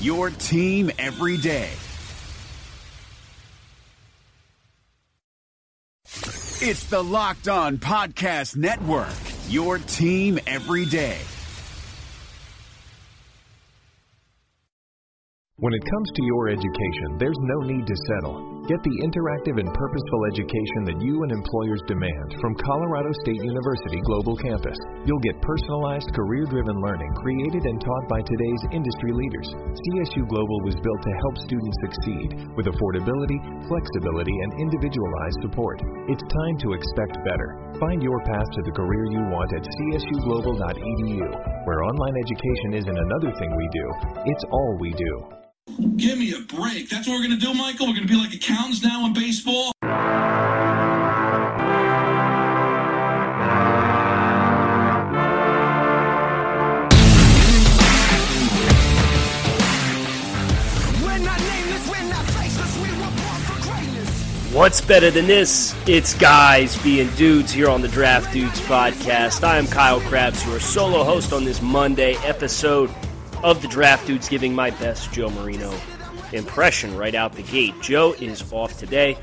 your team every day. It's the Locked On Podcast Network, your team every day. When it comes to your education, there's no need to settle. Get the interactive and purposeful education that you and employers demand from Colorado State University Global Campus. You'll get personalized, career driven learning created and taught by today's industry leaders. CSU Global was built to help students succeed with affordability, flexibility, and individualized support. It's time to expect better. Find your path to the career you want at csuglobal.edu, where online education isn't another thing we do, it's all we do. Give me a break. That's what we're going to do, Michael? We're going to be like accountants now in baseball? What's better than this? It's guys being dudes here on the Draft Dudes podcast. I am Kyle Crabbs, your solo host on this Monday episode of the Draft Dudes, giving my best Joe Marino impression right out the gate. Joe is off today.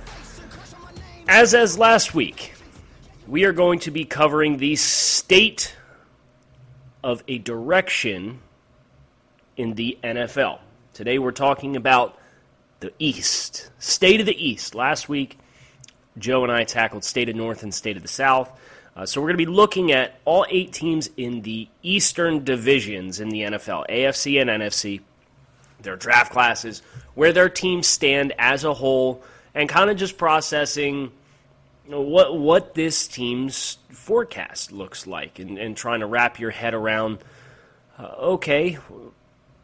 As as last week, we are going to be covering the state of a direction in the NFL. Today we're talking about the East, state of the East. Last week, Joe and I tackled state of North and state of the South. Uh, so we're going to be looking at all eight teams in the Eastern divisions in the NFL, AFC and NFC, their draft classes, where their teams stand as a whole, and kind of just processing you know, what what this team's forecast looks like, and, and trying to wrap your head around. Uh, okay,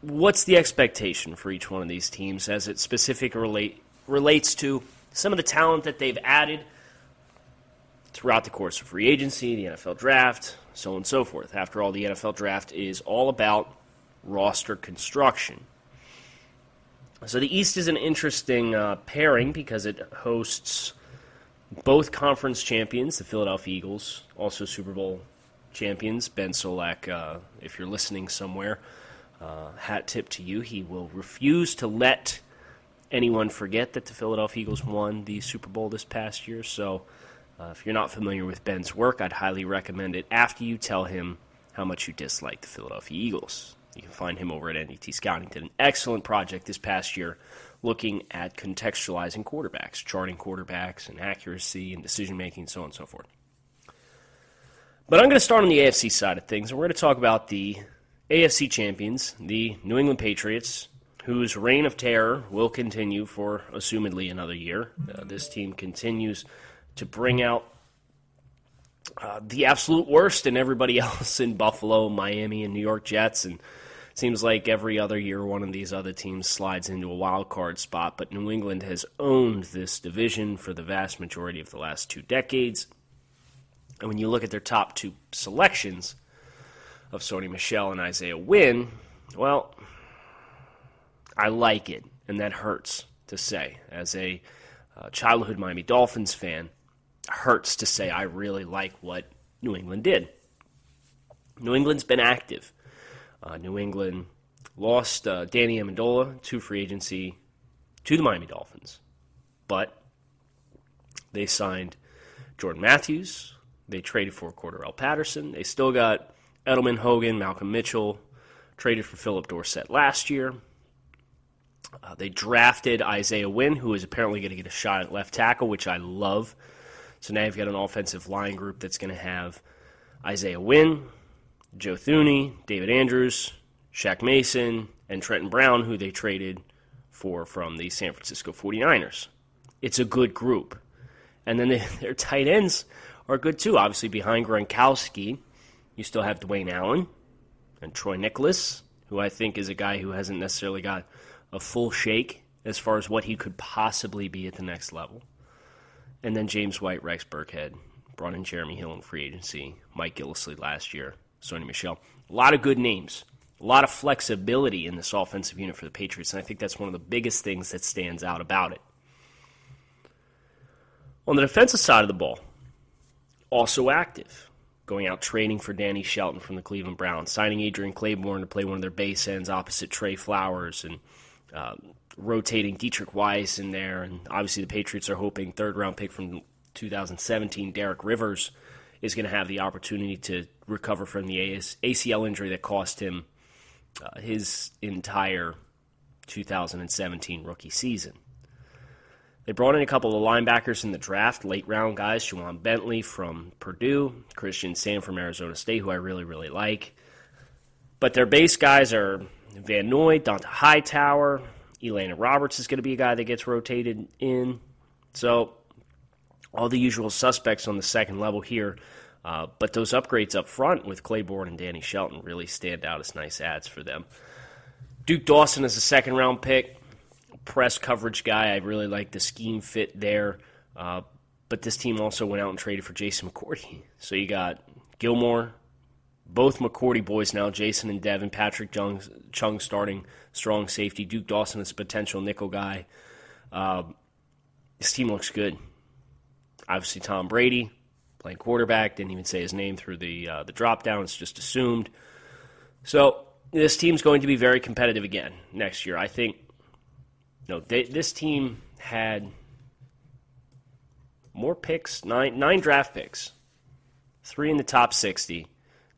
what's the expectation for each one of these teams as it specifically relate, relates to some of the talent that they've added throughout the course of free agency, the NFL draft, so on and so forth. After all, the NFL draft is all about roster construction. So the East is an interesting uh, pairing because it hosts both conference champions, the Philadelphia Eagles, also Super Bowl champions, Ben Solak. Uh, if you're listening somewhere, uh, hat tip to you. He will refuse to let anyone forget that the Philadelphia Eagles won the Super Bowl this past year. So uh, if you're not familiar with Ben's work, I'd highly recommend it after you tell him how much you dislike the Philadelphia Eagles. You can find him over at NDT Scouting. Did an excellent project this past year looking at contextualizing quarterbacks, charting quarterbacks and accuracy and decision making, so on and so forth. But I'm going to start on the AFC side of things, and we're going to talk about the AFC champions, the New England Patriots, whose reign of terror will continue for assumedly another year. Uh, this team continues to bring out uh, the absolute worst in everybody else in Buffalo, Miami, and New York Jets. And seems like every other year one of these other teams slides into a wild card spot. But New England has owned this division for the vast majority of the last two decades. And when you look at their top two selections of Sony Michel and Isaiah Wynn, well, I like it, and that hurts to say. As a uh, childhood Miami Dolphins fan, hurts to say I really like what New England did. New England's been active. Uh, New England lost uh, Danny Amendola to free agency to the Miami Dolphins, but they signed Jordan Matthews. They traded for Cordarrelle Patterson. They still got Edelman, Hogan, Malcolm Mitchell. Traded for Phillip Dorsett last year. Uh, they drafted Isaiah Wynn, who is apparently going to get a shot at left tackle, which I love. So now you've got an offensive line group that's going to have Isaiah Wynn, Joe Thuney, David Andrews, Shaq Mason, and Trenton Brown, who they traded for from the San Francisco 49ers. It's a good group. And then they, their tight ends are good too. Obviously, behind Gronkowski, you still have Dwayne Allen and Troy Niklas, who I think is a guy who hasn't necessarily got a full shake as far as what he could possibly be at the next level. And then James White, Rex Burkhead, brought in Jeremy Hill in free agency, Mike Gillislee last year, Sony Michel. A lot of good names, a lot of flexibility in this offensive unit for the Patriots, and I think that's one of the biggest things that stands out about it. On the defensive side of the ball, also active, going out trading for Danny Shelton from the Cleveland Browns, signing Adrian Clayborn to play one of their base ends opposite Trey Flowers, and uh, rotating Deatrich Wise in there. And obviously, the Patriots are hoping third round pick from 2017, Derek Rivers, is going to have the opportunity to recover from the ACL injury that cost him uh, his entire 2017 rookie season. They brought in a couple of linebackers in the draft, late round guys, Ja'Whaun Bentley from Purdue, Christian Sam from Arizona State, who I really, really like. But their base guys are Van Noy, Dont'a Hightower, Elandon Roberts is going to be a guy that gets rotated in. So all the usual suspects on the second level here. Uh, but those upgrades up front with Clayborn and Danny Shelton really stand out as nice ads for them. Duke Dawson is a second round pick, press coverage guy. I really like the scheme fit there. Uh, but this team also went out and traded for Jason McCourty. So you got Gilmore, both McCourty boys now, Jason and Devin, Patrick Chung, Chung starting strong safety, Duke Dawson is a potential nickel guy. Uh, this team looks good. Obviously, Tom Brady playing quarterback. Didn't even say his name through the uh, the drop down. It's just assumed. So this team's going to be very competitive again next year. I think. You they, this team had more picks, nine nine draft picks, three in the top sixty,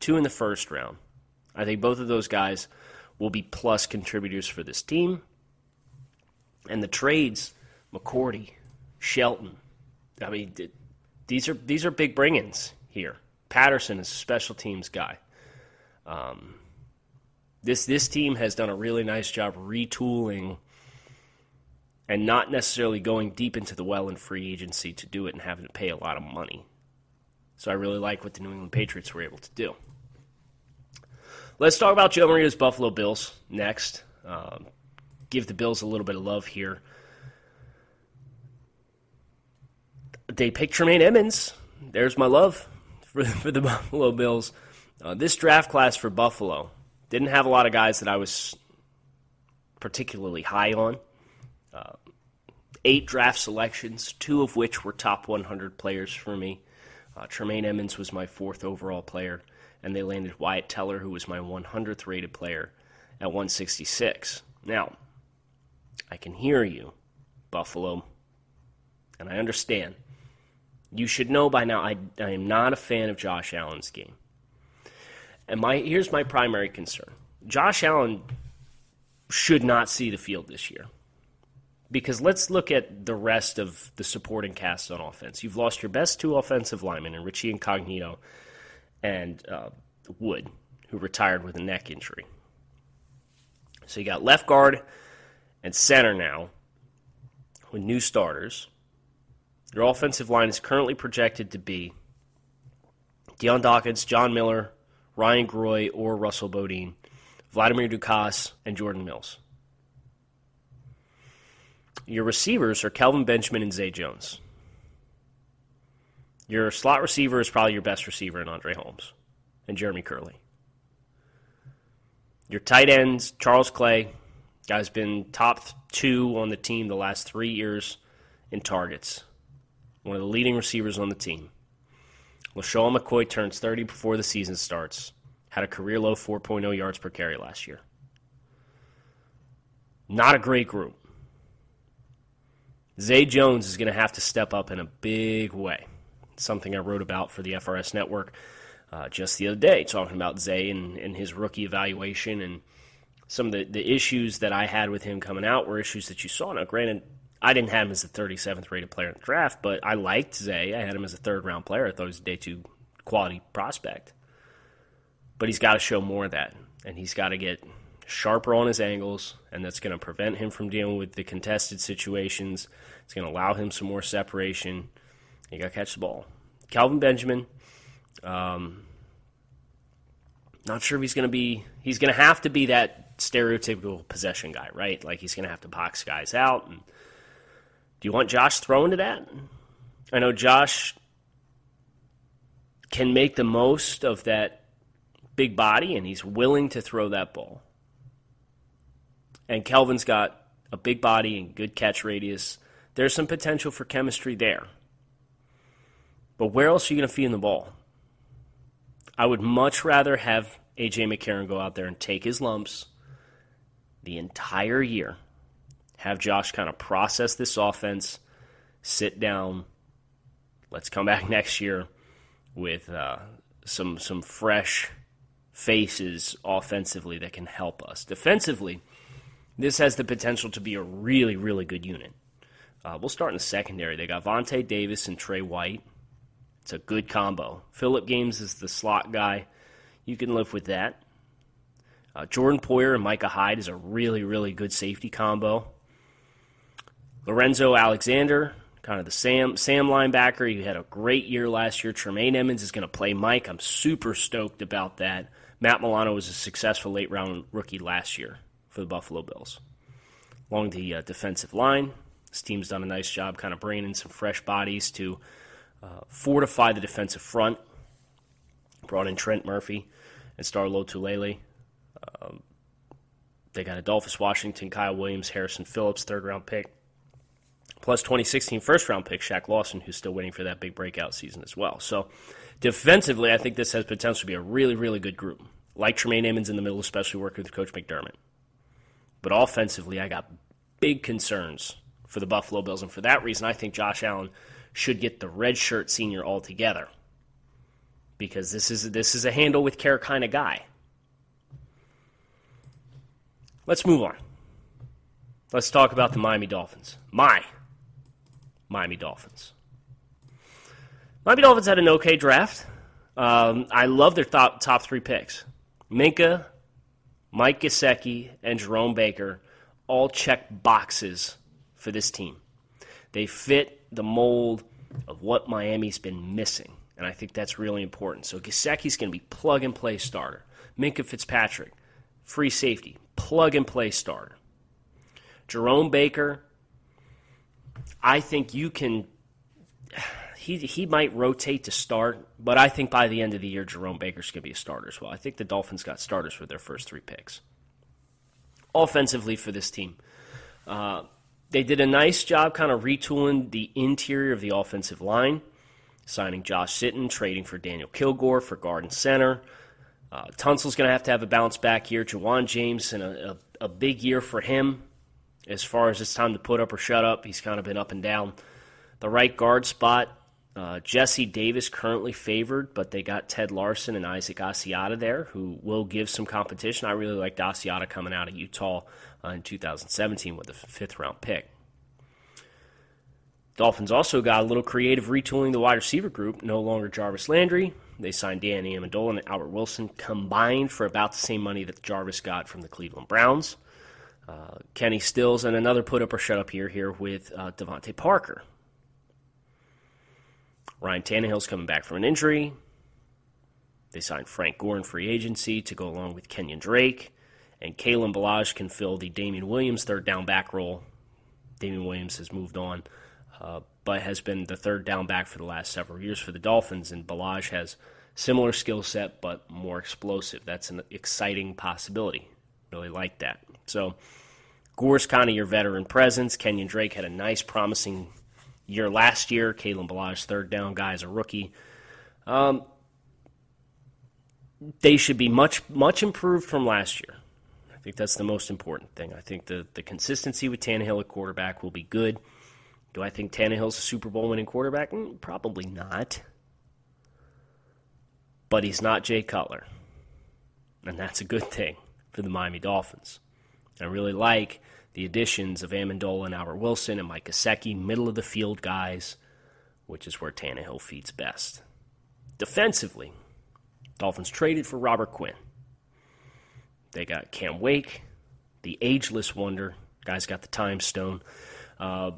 two in the first round. I think both of those guys will be plus contributors for this team. And the trades, McCourty, Shelton, I mean, these are these are big bring-ins here. Patterson is a special teams guy. Um, this this team has done a really nice job retooling and not necessarily going deep into the well in free agency to do it and having to pay a lot of money. So I really like what the New England Patriots were able to do. Let's talk about Joe Marino's Buffalo Bills next. Um, give the Bills a little bit of love here. they picked Tremaine Edmunds. There's my love for, for the Buffalo Bills. Uh, this draft class for Buffalo didn't have a lot of guys that I was particularly high on. Uh, eight draft selections, two of which were top 100 players for me. Uh, Tremaine Edmunds was my fourth overall player, and they landed Wyatt Teller, who was my 100th rated player, at 166. Now, I can hear you, Buffalo, and I understand. You should know by now I, I am not a fan of Josh Allen's game. And my here's my primary concern. Josh Allen should not see the field this year. Because let's look at the rest of the supporting cast on offense. You've lost your best two offensive linemen in Richie Incognito and uh, Wood, who retired with a neck injury. So you got left guard and center now with new starters. Your offensive line is currently projected to be Dion Dawkins, John Miller, Ryan Groy, or Russell Bodine, Vladimir Ducasse, and Jordan Mills. Your receivers are Kelvin Benjamin and Zay Jones. Your slot receiver is probably your best receiver in Andre Holmes and Jeremy Kerley. Your tight ends, Charles Clay, guy's been top two on the team the last three years in targets one of the leading receivers on the team. LeSean McCoy turns 30 before the season starts. Had a career low 4.0 yards per carry last year. Not a great group. Zay Jones is going to have to step up in a big way. something I wrote about for the FRS Network uh, just the other day, talking about Zay and, and his rookie evaluation and some of the, the issues that I had with him coming out were issues that you saw. Now, granted, I didn't have him as the 37th rated player in the draft, but I liked Zay. I had him as a third round player. I thought he was a day two quality prospect. But he's got to show more of that, and he's got to get sharper on his angles, and that's going to prevent him from dealing with the contested situations. It's going to allow him some more separation. You got to catch the ball. Kelvin Benjamin, um, not sure if he's going to be. He's going to have to be that stereotypical possession guy, right? Like he's going to have to box guys out. And do you want Josh thrown to that? I know Josh can make the most of that big body, and he's willing to throw that ball. And Kelvin's got a big body and good catch radius. There's some potential for chemistry there. But where else are you going to feed him the ball? I would much rather have AJ McCarron go out there and take his lumps the entire year. Have Josh kind of process this offense, sit down. Let's come back next year with uh, some some fresh faces offensively that can help us. Defensively, this has the potential to be a really really good unit. Uh, we'll start in the secondary. They got Vontae Davis and Trey White. It's a good combo. Phillip Gaines is the slot guy. You can live with that. Uh, Jordan Poyer and Micah Hyde is a really, really good safety combo. Lorenzo Alexander, kind of the Sam Sam linebacker. He had a great year last year. Tremaine Edmunds is going to play Mike. I'm super stoked about that. Matt Milano was a successful late round rookie last year for the Buffalo Bills. Along the uh, defensive line, this team's done a nice job kind of bringing in some fresh bodies to uh, fortify the defensive front. Brought in Trent Murphy and Star Lotulelei. Um, they got Adolphus Washington, Kyle Williams, Harrison Phillips, third round pick, plus 2016 first round pick Shaq Lawson, who's still waiting for that big breakout season as well. So defensively, I think this has potential to be a really, really good group. Like Tremaine Edmunds in the middle, especially working with Coach McDermott. But offensively, I got big concerns for the Buffalo Bills, and for that reason, I think Josh Allen should get the redshirt senior altogether because this is this is a handle with care kind of guy. Let's move on. Let's talk about the Miami Dolphins. My Miami Dolphins. Miami Dolphins had an okay draft. Um, I love their top top three picks: Minkah, Mike Gesicki, and Jerome Baker. All check boxes for this team. They fit the mold of what Miami's been missing. And I think that's really important. So Gesicki's going to be plug and play starter. Minkah Fitzpatrick, free safety, plug and play starter. Jerome Baker, I think you can. He, he might rotate to start, but I think by the end of the year, Jerome Baker's going to be a starter as well. I think the Dolphins got starters for their first three picks. Offensively for this team, uh, they did a nice job kind of retooling the interior of the offensive line, signing Josh Sitton, trading for Daniel Kilgore for guard and center. Uh, Tunsil's going to have to have a bounce back year. Ja'Wuan James and a, a, big year for him as far as it's time to put up or shut up. He's kind of been up and down. The right guard spot, uh, Jesse Davis currently favored, but they got Ted Larsen and Isaac Asiata there, who will give some competition. I really liked Asiata coming out of Utah uh, in 2017 with a fifth round pick. Dolphins also got a little creative retooling the wide receiver group. No longer Jarvis Landry. They signed Danny Amendola and Albert Wilson combined for about the same money that Jarvis got from the Cleveland Browns. Uh, Kenny Stills and another put up or shut up here here with uh, DeVante Parker. Ryan Tannehill's coming back from an injury. They signed Frank Gore in free agency to go along with Kenyon Drake. And Kalen Ballage can fill the Damien Williams third down back role. Damien Williams has moved on, uh, but has been the third down back for the last several years for the Dolphins. And Ballage has similar skill set, but more explosive. That's an exciting possibility. Really like that. So Gore's kind of your veteran presence. Kenyon Drake had a nice, promising year last year. Kalen Ballage, third down guy, is a rookie. Um, they should be much, much improved from last year. I think that's the most important thing. I think the, the consistency with Tannehill at quarterback will be good. Do I think Tannehill's a Super Bowl winning quarterback? Mm, probably not. But he's not Jay Cutler. And that's a good thing for the Miami Dolphins. I really like the additions of Amendola and Albert Wilson and Mike Gesicki, middle of the field guys, which is where Tannehill feeds best. Defensively, Dolphins traded for Robert Quinn. They got Cam Wake, the ageless wonder. Guys got the time stone. Uh,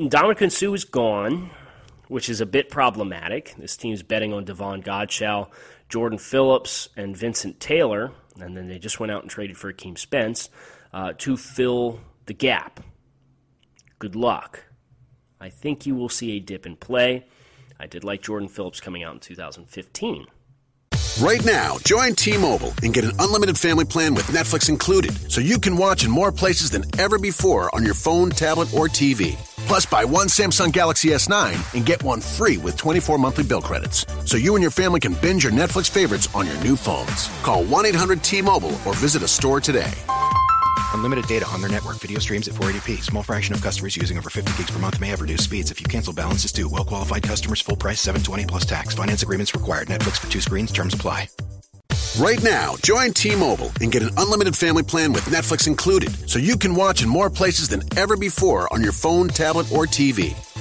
Ndamukong Suh is gone, which is a bit problematic. This team's betting on Davon Godchaux, Jordan Phillips, and Vincent Taylor, and then they just went out and traded for Akeem Spence uh, to fill the gap. Good luck. I think you will see a dip in play. I did like Jordan Phillips coming out in 2015. Right now, join T-Mobile and get an unlimited family plan with Netflix included, so you can watch in more places than ever before on your phone, tablet, or TV. Plus, buy one Samsung Galaxy S9 and get one free with 24 monthly bill credits, so you and your family can binge your Netflix favorites on your new phones. Call 1-800-T-Mobile or visit a store today. Unlimited data on their network. Video streams at 480p. Small fraction of customers using over 50 gigs per month may have reduced speeds. If you cancel, balances due. Well qualified customers. Full price. 720 plus tax. Finance agreements required. Netflix for two screens. Terms apply. Right now, join T-Mobile and get an unlimited family plan with Netflix included, so you can watch in more places than ever before on your phone, tablet, or TV.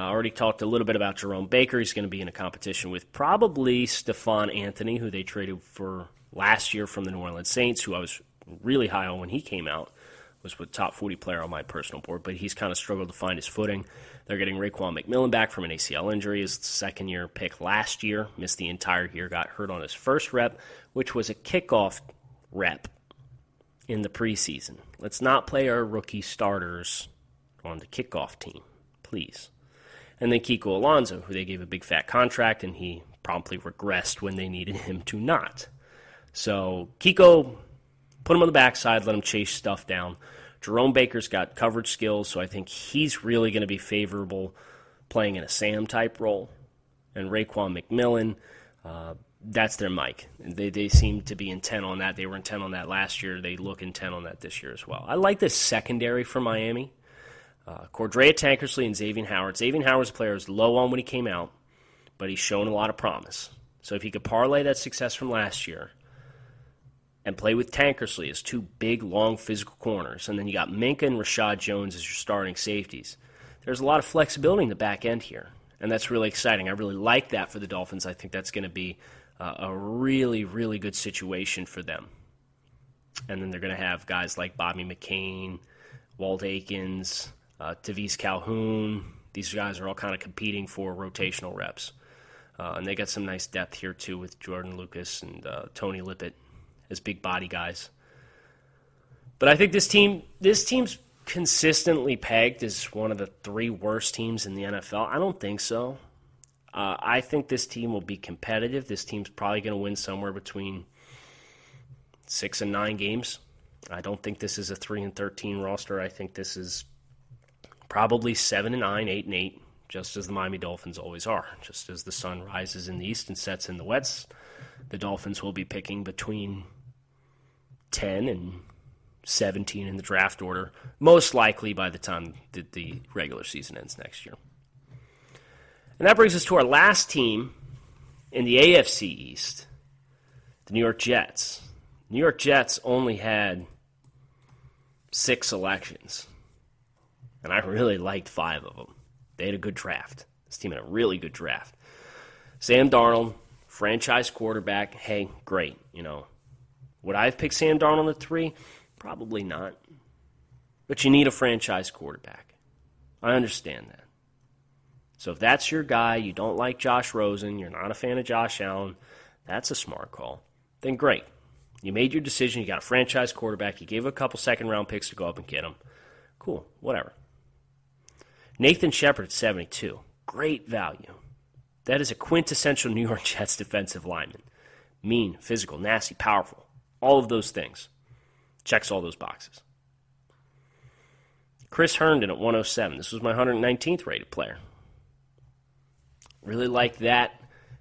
I already talked a little bit about Jerome Baker. He's going to be in a competition with probably Stephone Anthony, who they traded for last year from the New Orleans Saints, who I was really high on when he came out. Was with top 40 player on my personal board, but he's kind of struggled to find his footing. They're getting Raekwon McMillan back from an ACL injury. His second year pick last year, missed the entire year, got hurt on his first rep, which was a kickoff rep in the preseason. Let's not play our rookie starters on the kickoff team, please. And then Kiko Alonso, who they gave a big fat contract, and he promptly regressed when they needed him to not. So Kiko, put him on the backside, let him chase stuff down. Jerome Baker's got coverage skills, so I think he's really going to be favorable playing in a Sam type role. And Raekwon McMillan, uh, that's their Mike. They, they seem to be intent on that. They were intent on that last year. They look intent on that this year as well. I like the secondary for Miami. Uh, Cordrea Tankersley and Xavier Howard. Xavier Howard's player is low on when he came out, but he's shown a lot of promise. So if he could parlay that success from last year and play with Tankersley as two big, long, physical corners, and then you got Minkah and Reshad Jones as your starting safeties, there's a lot of flexibility in the back end here, and that's really exciting. I really like that for the Dolphins. I think that's going to be uh, a really, really good situation for them. And then they're going to have guys like Bobby McCain, Walt Aikens, uh, Taveze Calhoun. These guys are all kind of competing for rotational reps. Uh, and they got some nice depth here, too, with Jordan Lucas and uh, Tony Lippett as big body guys. But I think this team, this team's consistently pegged as one of the three worst teams in the NFL. I don't think so. Uh, I think this team will be competitive. This team's probably going to win somewhere between six and nine games. I don't think this is a three and thirteen roster. I think this is probably seven and nine, eight and eight, just as the Miami Dolphins always are. Just as the sun rises in the east and sets in the west, the Dolphins will be picking between 10 and 17 in the draft order, most likely by the time that the regular season ends next year. And that brings us to our last team in the AFC East, the New York Jets. New York Jets only had six selections, and I really liked five of them. They had a good draft. This team had a really good draft. Sam Darnold, franchise quarterback. Hey, great. You know, would I have picked Sam Darnold at three? Probably not. But you need a franchise quarterback. I understand that. So if that's your guy, you don't like Josh Rosen, you're not a fan of Josh Allen, that's a smart call. Then great. You made your decision, you got a franchise quarterback, you gave a couple second round picks to go up and get him. Cool, whatever. Nathan Shepherd, at 72. Great value. That is a quintessential New York Jets defensive lineman. Mean, physical, nasty, powerful. All of those things. Checks all those boxes. Chris Herndon at 107. This was my 119th rated player. Really like that.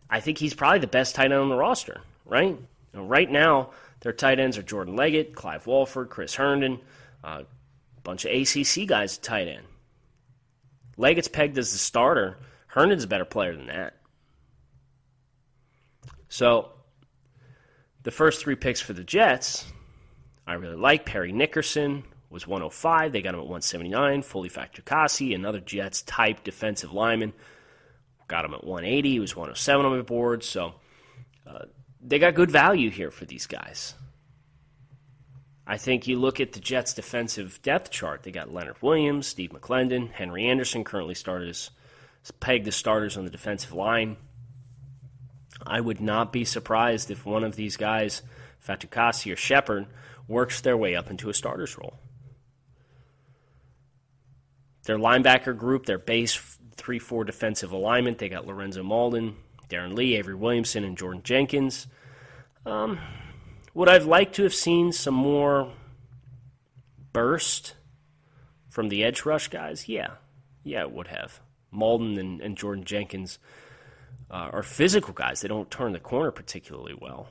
I think he's probably the best tight end on the roster, right? You know, right now, their tight ends are Jordan Leggett, Clive Walford, Chris Herndon, a uh, bunch of ACC guys at tight end. Leggett's pegged as the starter. Herndon's a better player than that. So, the first three picks for the Jets, I really like. Parry Nickerson was 105. They got him at 179. Foley Fatukasi, another Jets type defensive lineman, got him at 180. He was 107 on my board. So, uh, they got good value here for these guys. I think you look at the Jets' defensive depth chart. They got Leonard Williams, Steve McLendon, Henry Anderson currently started as pegged as starters on the defensive line. I would not be surprised if one of these guys, Fatukasi or Shepherd, works their way up into a starter's role. Their linebacker group, their base 3 4 defensive alignment, they got Lorenzo Mauldin, Darron Lee, Avery Williamson, and Jordan Jenkins. Um, would I've liked to have seen some more burst from the edge rush guys? Yeah. Yeah, it would have. Mauldin and, and Jordan Jenkins uh, are physical guys. They don't turn the corner particularly well.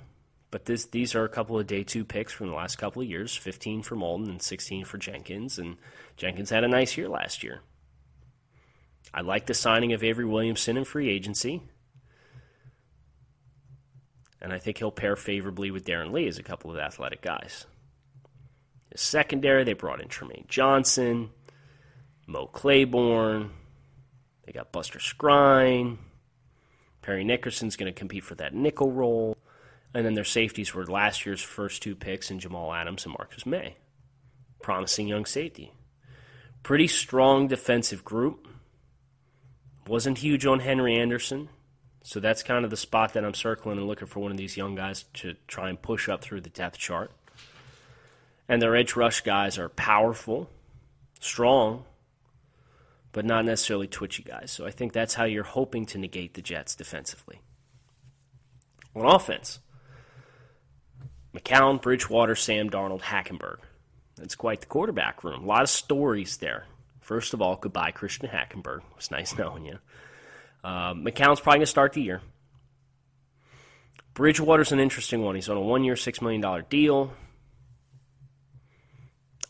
But this, these are a couple of day two picks from the last couple of years 15 for Mauldin and 16 for Jenkins. And Jenkins had a nice year last year. I like the signing of Avery Williamson in free agency and I think he'll pair favorably with Darron Lee as a couple of athletic guys. The secondary, they brought in Trumaine Johnson, Mo Claiborne, they got Buster Skrine, Parry Nickerson's going to compete for that nickel role, and then their safeties were last year's first two picks in Jamal Adams and Marcus Maye. Promising young safety. Pretty strong defensive group. Wasn't huge on Henry Anderson. So that's kind of the spot that I'm circling and looking for one of these young guys to try and push up through the depth chart. And their edge rush guys are powerful, strong, but not necessarily twitchy guys. So I think that's how you're hoping to negate the Jets defensively. On offense, McCown, Bridgewater, Sam Darnold, Hackenberg. That's quite the quarterback room. A lot of stories there. First of all, goodbye, Christian Hackenberg. It was nice knowing you. Uh, McCown's probably going to start the year. Bridgewater's an interesting one. He's on a one year, $6 million deal.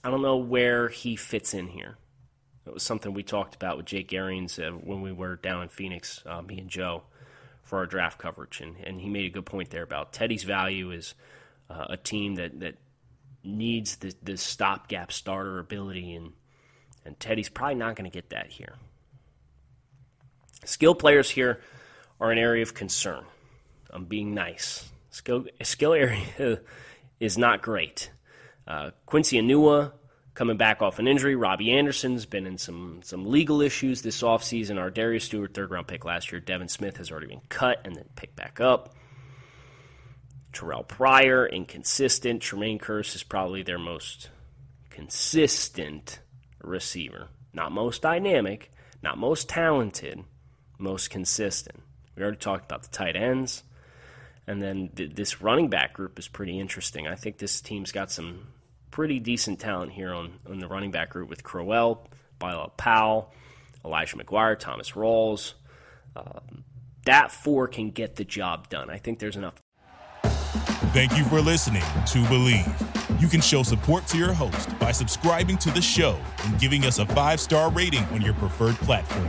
I don't know where he fits in here. It was something we talked about with Jake Arians uh, when we were down in Phoenix, uh, me and Joe, for our draft coverage. And, and he made a good point there about Teddy's value is uh, a team that, that needs the, the stopgap starter ability, and, and Teddy's probably not going to get that here. Skill players here are an area of concern. I'm being nice. Skill, skill area is not great. Uh, Quincy Enunwa coming back off an injury. Robbie Anderson's been in some some legal issues this offseason. ArDarius Stewart third round pick last year. Devin Smith has already been cut and then picked back up. Terrell Pryor, inconsistent. Tremaine Kearse is probably their most consistent receiver. Not most dynamic, not most talented, most consistent. We already talked about the tight ends. And then th- this running back group is pretty interesting. I think this team's got some pretty decent talent here on, on the running back group with Crowell, Bilal Powell, Elijah McGuire, Thomas Rawls. Um, that four can get the job done. I think there's enough. Thank you for listening to Bleav. You can show support to your host by subscribing to the show and giving us a five star rating on your preferred platform.